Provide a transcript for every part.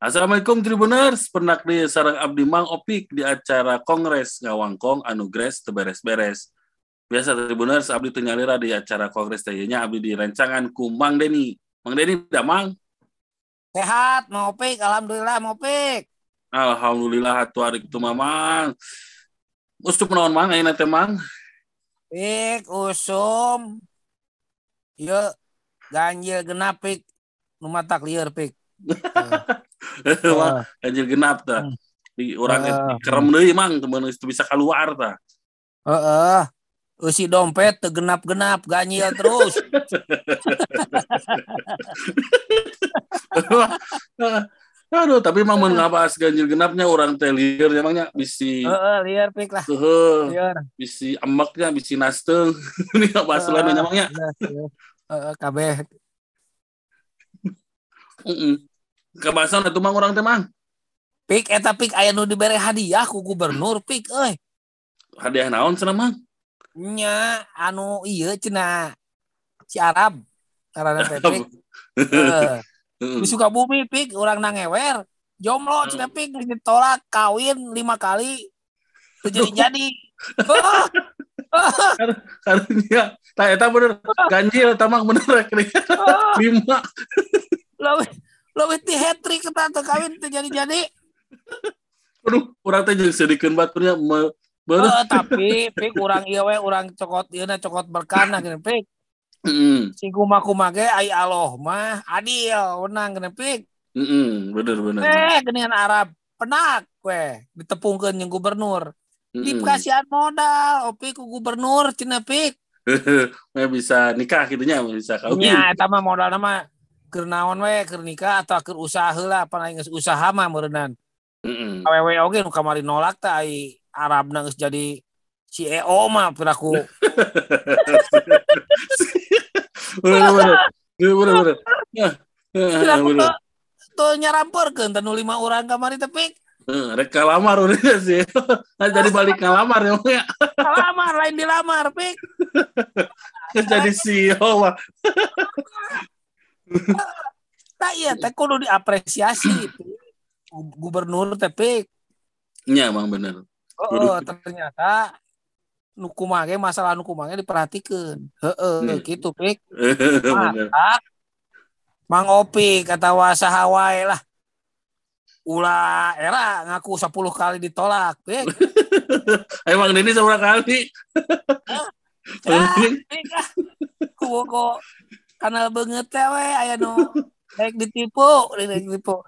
Assalamualaikum Tribuners, penak di sarang Abdi Mang Opik di acara Kongres Ngawangkong Anugres Teberes-beres. Biasa Tribuners, Abdi Tenyalira di acara Kongres Tayanya Abdi di rancangan ku Mang Deni. Mang Deni, udah Mang? Sehat, mau Opik, Alhamdulillah mau Opik. Alhamdulillah, hatu hari itu Mamang. Ustuk menawan Mang, ayo teh Mang. Pik, usum. Yuk, ganjil genap Pik. Numatak liar Pik. Wah, ganjil genap ta. Hmm. Di orang Ah. kerem deui Mang, teman itu bisa keluar ta. Heeh. Usi dompet teu genap-genap ganjil terus. Aduh, tapi emang mun ngabahas ganjil genapnya orang teh lieur emangnya bisi Heeh, liar Pik lah. Heeh, Liar. bisi emaknya, bisi nasteung. Ini ngabahas lain emangnya. Heeh, kabeh. Heeh. Kebahasan itu mang orang teh mang. Pik eta Pik aya nu dibere hadiah ku gubernur Pik euy. Hadiah naon cenah mang? Nya anu ieu cenah si Arab. Karena Pik. Di Sukabumi pik orang nangewer jomblo cenah pik geus ditolak kawin lima kali jadi jadi Karunya, tah eta bener ganjil eta mang bener rek lima. Lebih ti hat trick eta teu kawin teu jadi jadi Aduh, urang teh jeung sedikeun baturnya me bener. tapi pik orang ieu we urang cokot ieu na cokot berkana gini pik Heeh. si kuma kuma ge ai aloh mah adil wenang gini pik Heeh, bener bener. eh geningan Arab penak we ditepungkeun jeung gubernur Heeh. dikasihan modal opi ku gubernur cenah pik bisa nikah gitu nya bisa kawin. Nya eta mah modal nama keur naon we keur nikah atau keur usaha heula apa geus usaha mah meureunnan. Heeh. Awewe oge nu kamari nolak teh ai Arabna geus jadi CEO mah piraku. Bener bener. Bener bener bener. Lima urang kamari teh pik. Eh, Rek kalamar udah sih. Nah, jadi balik ngalamar ya, Mang, ya. Lamar lain dilamar pik. Jadi CEO mah. Tah iya teh kudu diapresiasi. Gubernur teh pik. Nya, Mang bener. Oh, ternyata nu kumaha ge masalah nu kumaha ge diperhatikeun. Heeh, Hmm. gitu pik. Mantap. Mang Opi kata wasaha wae lah. Ulah era ngaku 10 kali ditolak. Pik. Emang ini seberapa kali? Ah, pik ah. Kanal banget we aya nu rek ditipu, rek ditipu.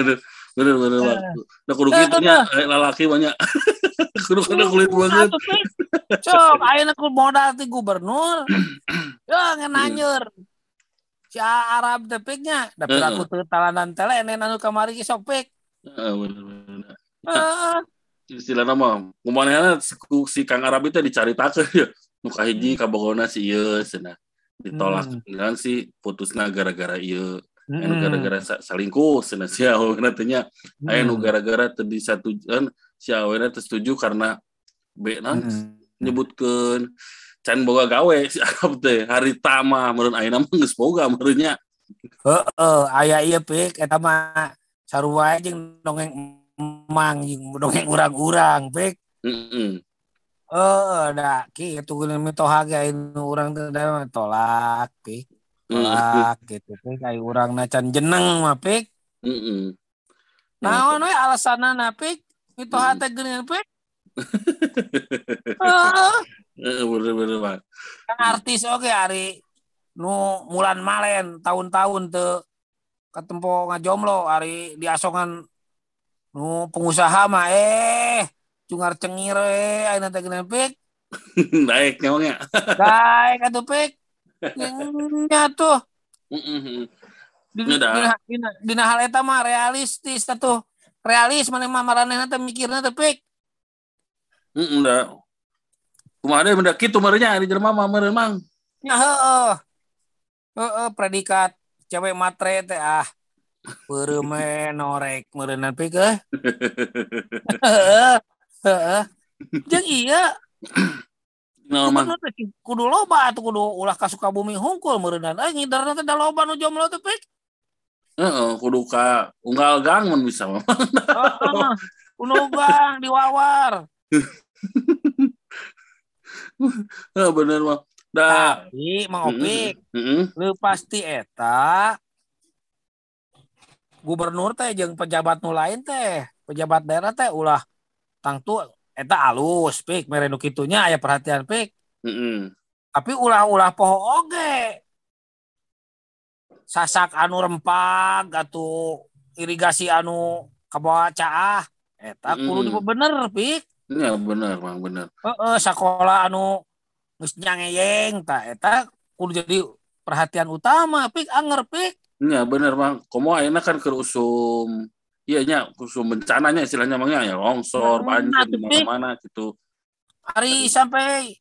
bener bener bener. Nah, kudu gitu nya eh, lalaki banyak. kudu kudu kulit banget. Cok, ayeuna ku modal ti gubernur. Ya ngenanyeur. Si Arab teh piknya, da Heeh. aku teu talanan tele enen anu kamari ge sok pik. Bener bener. Heeh. istilah nama kumanehna ku si Kang Arab itu dicaritakeun ya nu kahiji kabogona si ieu cenah ditolak Hmm. dengan si putusna gara-gara ieu anu Mm-mm. gara-gara sa- salingkuh cenah si awena teh nya aya nu Mm. gara-gara teu disatujuan si awena teu setuju karena be naon Mm. nyebutkeun can boga gawe si Arab teh hari tama meureun ayeuna mah geus boga meureun nya Heeh, aya ieu pik eta mah sarua jeung dongeng emang jeung dongeng urang-urang pik. heeh Heeh, da kitu geus mitoha ge anu urang teh da mah tolak pik. Tolak gitu pik ai urangna can jeneng mah pik. heeh Naon we alasanna pik? Mitoha teh geuning pik. Heeh, heeh bener bener Bang kan artis oge ari nu mulan malen tahun-tahun teu katempo ngajomblo ari diasongan nu pengusaha mah eh cungar cengir eh ayeuna teh geuning pik naik nyawa Baik atuh pik. Nya tuh heeh dina, dina, dina hal eta mah realistis atuh. Realis mana mah maranehna teh mikirna teh pik. heeh da kumaha deui mendak kitu meureunnya di jelema mah meureun mang Nya heueuh. Heueuh predikat cewek matre teh ah. Peureum norek meureunan pik eh. Heeh. Jeung iya teh kudu loba atuh kudu ulah ka Sukabumi hungkul meureunnan. Eh ngidarna teh da loba nu jomblo teh pik. Heeh, kudu ka unggal gang mun bisa mah. Heeh. Unugang diwawar. Heeh, bener mah. Da, Tapi Mang Opik, lu pasti eta gubernur teh jeung pejabat nu lain teh, pejabat daerah teh ulah tangtu eta alus pik mere nu kitunya aya perhatian pik. Heeh. Tapi ulah-ulah poho oge. Sasak anu rempag atuh irigasi anu kabawa caah eta kudu Mm. dibener pik. Ya bener, Mang, bener. Heeh, sekolah anu geus nyangeyeng tah eta kudu jadi perhatian utama pik anger pik. Ya bener, Mang. Komo ayeuna kan keur usum Iya nya, usum bencananya istilahnya mangnya ya longsor, Hmm, banjir atuh, di mana-mana gitu. Hari sampai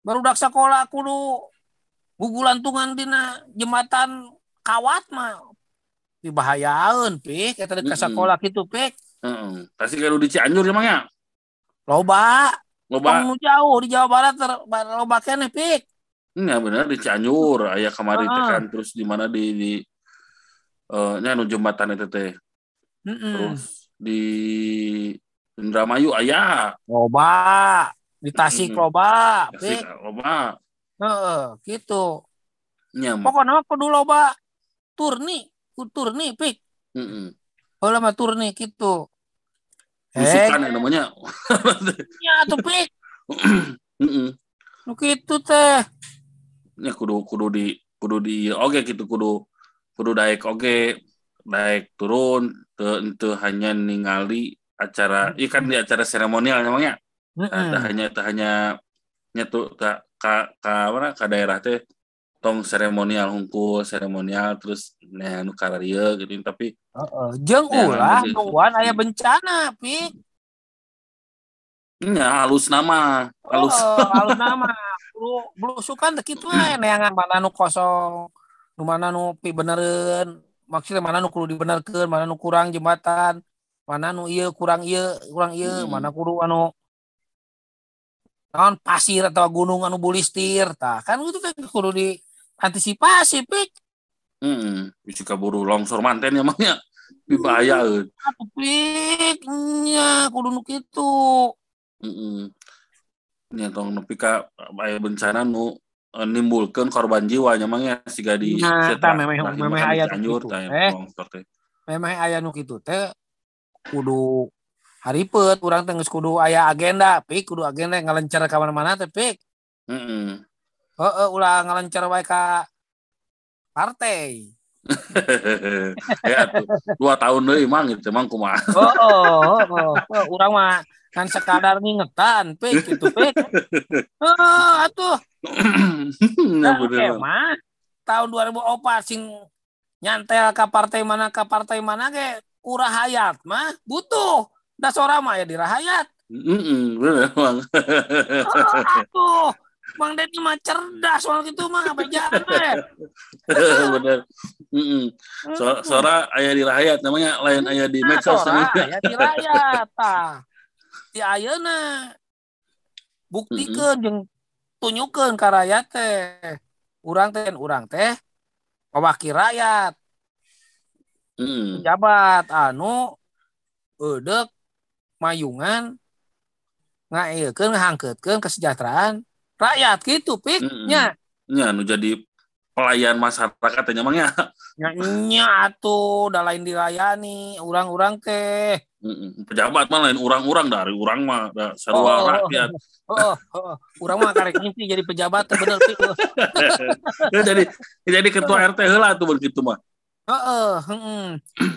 barudak sekolah kudu gugulantungan dina jembatan kawat mah dibahayaeun pik eta ka Mm-mm. sekolah kitu pik. Heeh. Pasti kalau di Cianjur ya, Mang ya. Loba, Loba. nu jauh di Jawa Barat ter, loba keneh pik. Ya bener di Cianjur, aya kamari teh Heeh. kan terus di mana di di eh nya nu jembatan itu teh. Heeh. Terus di Indramayu aya. Loba, di Tasik Mm-mm. loba, Tasik pik. loba. Heeh, gitu. Nya. Pokoknya mah kudu loba turni, kudu turni pik. Heeh. Heula mah turni gitu. Tusukan ya namanya. nya atuh pik. Heeh. Nu kitu teh. Ya kudu kudu di kudu di oke gitu kudu kudu daek oke daek turun teu teu hanya ningali acara ikan di acara seremonial namanya Heeh. Tah hanya hanya nyatu ka ka ka mana ka daerah teh tong seremonial hungkul seremonial terus nah anu kararieu gitu tapi Heeh. Jeung Ya, ulah gitu. nuan aya bencana, Pik. nya halus nama halus Oh, halus nama. Blu blusukan teh kitu neangan mana nu kosong, nu mana nu pi benereun. Maksudnya mana nu kudu dibenerkeun, mana nu kurang jembatan, mana nu ieu kurang ieu, kurang ieu, Hmm. mana kudu anu naon pasir atau gunung anu bulistir tah. Kan itu teh kudu diantisipasi pik. Heeh bisa kaburu longsor manten ya. Mangnya dibahayaeun atuh pik? Nya kudu nu kitu. Heeh. Nya tong nepi ka bencana nu eh, nimbulkeun korban jiwa nya mangnya siga di Nah, sieu tah tah, memeh- aya tah ya, Eh. memang aya nu kitu teh kudu haripet urang teh geus kudu aya agenda pik kudu agenda ngalencer ka mana-mana teh pik. Heeh heeh ulah ngalencer wae ka partai. Ya dua tahun deui mang gitu mang kumaha? Oh oh oh urang mah kan sekadar ngingetan pik gitu pik. Heeh atuh. Ya Nah, oke, mah tahun 2004 sing nyantel ke partai mana ke partai mana ge urah hayat mah. Butuh. Da sora mah ya dirahayat. Heeh, bener mang oh, atuh. Bang Deddy mah cerdas soal gitu mah bejaan we. bener. Heeh. So- Sora aya di rakyat namanya lain aya di Nah, medsos sora namanya. ya di rakyat tah. Di ayeuna buktikeun jeung tunjukkeun ka rakyat teh. Urang teh urang teh pewakil rakyat. Heeh. pejabat anu eudek mayungan ngaekeun ngahangkeutkeun kesejahteraan rakyat gitu pik Mm-mm. nya Nya nu jadi pelayan masyarakat mangnya. nya atuh da lain dilayani urang-urang teh Heeh. Pejabat mah lain urang-urang dari urang mah da sarua Oh. rakyat. oh, oh, urang mah karek ngimpi jadi pejabat bener pik Ya, jadi jadi ketua RT heula tuh begitu mah. heeh heeh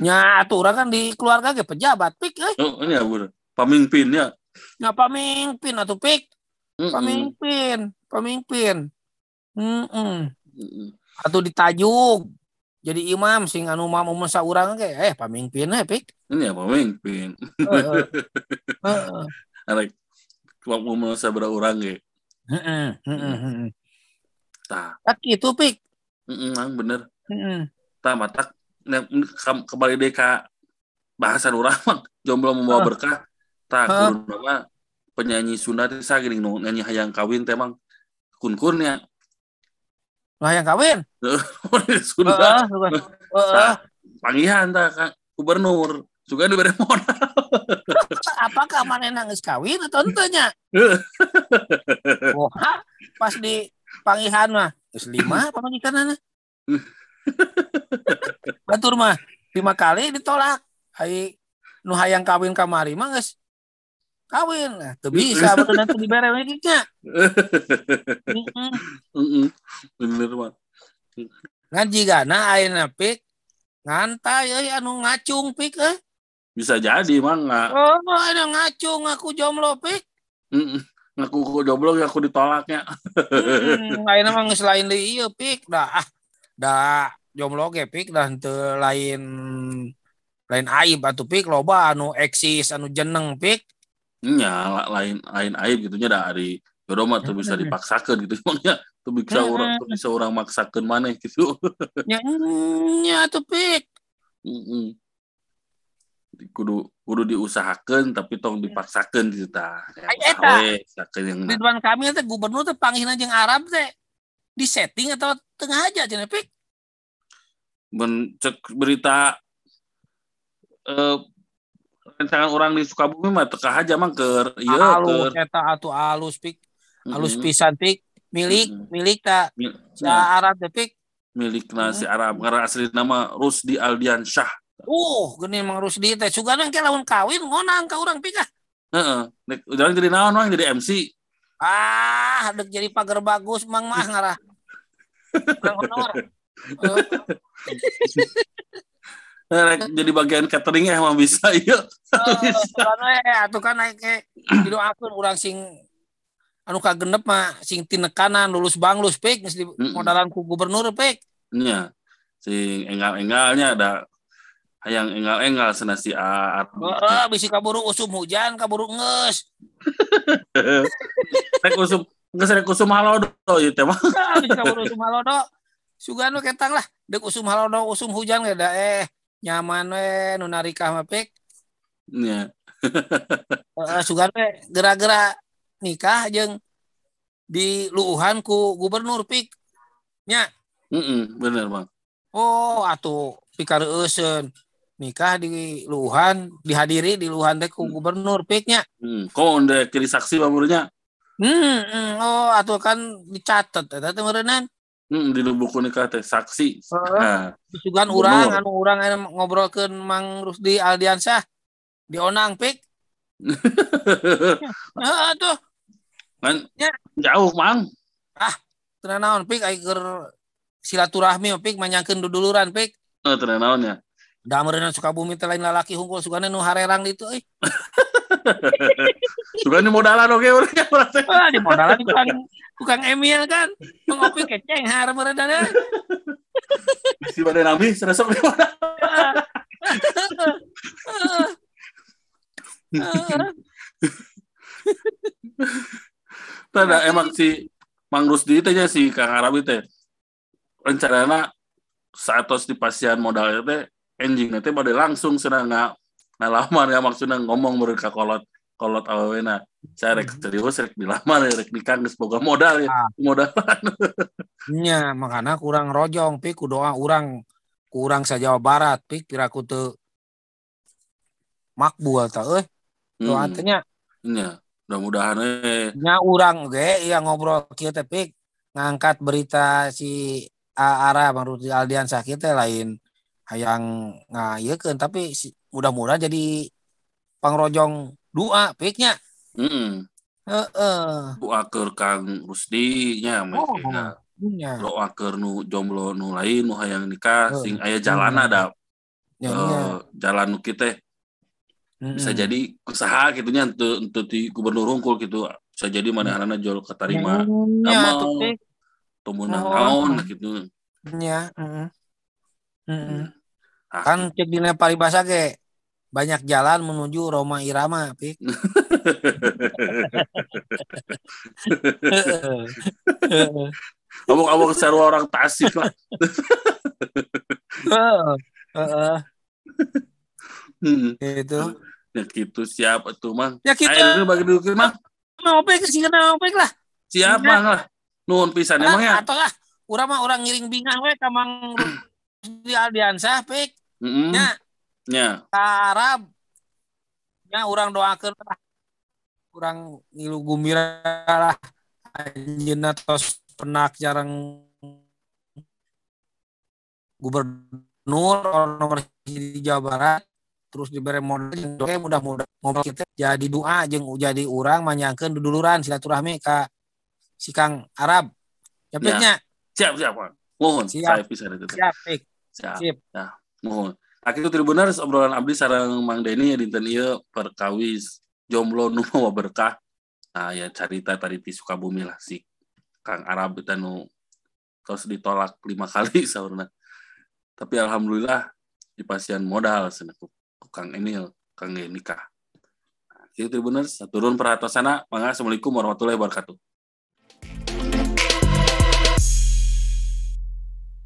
nya atuh urang kan di keluarga ge pejabat pik euy Oh, nya bener. Pamimpinnya. nya pamimpin atuh pik pamimpin pamimpin Heeh. Atau ditajuk jadi imam sing anu mam umum saurang ge eh pamimpin eh pik Ini ya pemimpin. Heeh. Heeh. Arek waktu mau sabara urang ge. Heeh, heeh, heeh. Tah, Tak gitu pik heeh mang bener. Heeh. Tah matak kembali deh ka bahasan urang mah jomblo membawa Ah. berkah. Tah Ah. kudu nama penyanyi sageuning nu nyanyi hayang kawin teh mang kun-kun ya. lah yang kawin Sunda. Heeh, bukan. Heeh. panggihan tak ka gubernur juga diberi modal apakah mana nangis kawin atau entenya Wah, pas di panggihan mah terus lima apa majikan batur mah lima kali ditolak hai nu hayang kawin kamari mah geus kawin. Nah teu bisa betul. Nanti dibere nya Heeh. bener mah ngaji gana ayeuna pik? Ngantai euy anu ngacung pik eh. Bisa jadi mah nggak oh anu ngacung aku jomblo pik. Mm-mm. ngaku ku jomblo ya aku ditolaknya. Hmm, ayeuna mah geus lain deui ieu pik. Dah ah. Dah jomblo ge pik. Dah teu lain lain aib atuh pik. Loba anu eksis anu jeneng pik nya la- lain lain aib gitunya dari jodoh mah tuh bisa dipaksakan gitu. Emangnya tuh bisa orang tuh bisa orang maksakan mana gitu. Nya nya atuh pik kudu kudu diusahakan tapi tong dipaksakan gitu ta Ya, yang na- Ridwan Kamil teh gubernur teh panggilna jeung Arab teh. Di setting atau tengah aja cenah pik men cek berita eh rancangan orang di Sukabumi mah teka aja mah ke iya alus ke eta atuh alus pik. Alus Mm-mm. pisan pik. Milik Mm-mm. milik tak Mil- sa Arab teh pik. Milik nasi Arab karena asli nama Rusdi Aldian Syah uh geuning Mang Rusdi teh sugana ke lamun kawin ngonang ka urang pik ah. Heeh, jangan jadi naon mah jadi MC. ah dek jadi pagar bagus Mang mah ngarah Nah, jadi bagian catering ya mah bisa iya. eh, sugana we, atuh kan naik ke didoakeun urang sing anu kagenep mah sing tinekanan lulus banglus di Mm-mm. modalan ku gubernur pik Nya. Sing enggal-engalnya ada hayang enggal-enggal cenah si A. Heeh, bisi kaburu usum hujan, kaburu ngeus. Rek usum geus rek usum halodo ieu teh mah. Ah, bisi kaburu usum halodo. Sugano ketang lah, dek usum halodo, usum hujan ge da eh nyaman we nu narikah mah pik. Nya. Heeh, sugan we geura-geura nikah jeung di luuhan ku gubernur pik. Nya, Heeh, bener Bang. oh atuh pikareueun nikah di luuhan dihadiri di luuhan teh ku Hmm. gubernur piknya. Hmm, kok udah jadi saksi baburnya? Hmm, hmm, oh atuh kan dicatet eta teh. Hmm, di buku nikah teh saksi. Heeh. Nah, Sugan urang anu urang anu ngobrolkeun Mang Rusdi Aldiansyah di Onang pik. Heeh tuh, kan Ya. jauh mang. teu naon pik ai keur silaturahmi pik manyangkeun duduluran pik. Eh, tenan naonnya. Da meureunna Sukabumi teh lain lalaki hungkul sugana nu harerang ditu euy. Juga ini modalan oke orangnya berarti. Ah di modalan tukang tukang Emil kan. Mengopi keceng har meureunna. Si badan nabi seresok di modal. Tada emang si Mang Rusdi teh nya si Kang Arabi teh rencanana saat tos di pasian modal teh anjing teh pada langsung sedang nggak ngalamar ya maksudnya ngomong mereka kolot kolot awena saya rek serius rek dilamar rek nikah geus boga modal ya Ah. modal. Nya makana kurang rojong pik ku doa urang kurang sa Jawa Barat pik piraku teu makbul ta euy. Doa Hmm, nya. Nya mudah-mudahan eh nya urang ge ya ngobrol kieu teh pik. Ngangkat berita si A- Ara Bang Rudi Aldiansyah kieu teh lain hayang ngayekeun tapi si- mudah-mudahan jadi pangrojong doa piknya. heeh Heeh. doa keur Kang Rusdi nya Oh. mereka Nya. doa keur nu jomblo nu lain nu hayang nikah Heeh. sing aya jalan Hmm. ada Nya, nya. eh, jalan nu kitu teh bisa jadi usaha gitunya untuk untuk di gubernur hungkul gitu bisa jadi mana anak jual keterima pik. temenang Oh. naon gitu. Heeh. Ah, Kan cek dina paribasa ge banyak jalan menuju Roma Irama, Pik. Kamu sarua orang Tasik lah. Heeh. Hmm, Gitu. ya gitu siapa tuh mang Ya kita ayo bagi dulu mang mau pik sih mau pik lah. siapa Ya. mang lah nuhun pisan emang ya Atau lah urang mah orang ngiring bingah we ka Mang di Aldiansyah, Pik. Mm -mm. nya Nya. Arab nya orang doakeun lah orang ngilu gembira lah anjeunna tos penak jarang gubernur orang nomor di Jawa Barat terus diberi modal oke mudah-mudah ngobrol kita jadi doa jeung jadi orang manyangkeun duduluran silaturahmi ka si Kang Arab ya Ya. Siap, siap. Mohon, Siap. saya bisa itu. siap Pik. Siap. Sip. Ya, mohon. Akitu Tribuners obrolan abdi sareng Mang Deni ya dinten ieu perkawis jomblo nu mawa berkah. Nah, ya carita tadi di Sukabumi lah si Kang Arab itu nu terus ditolak lima kali saurna. Tapi alhamdulillah di pasien modal ku Kang Emil, Kang nikah. Nah, Akitu Tribuners, turun perhatosana. Mangga Assalamualaikum warahmatullahi wabarakatuh.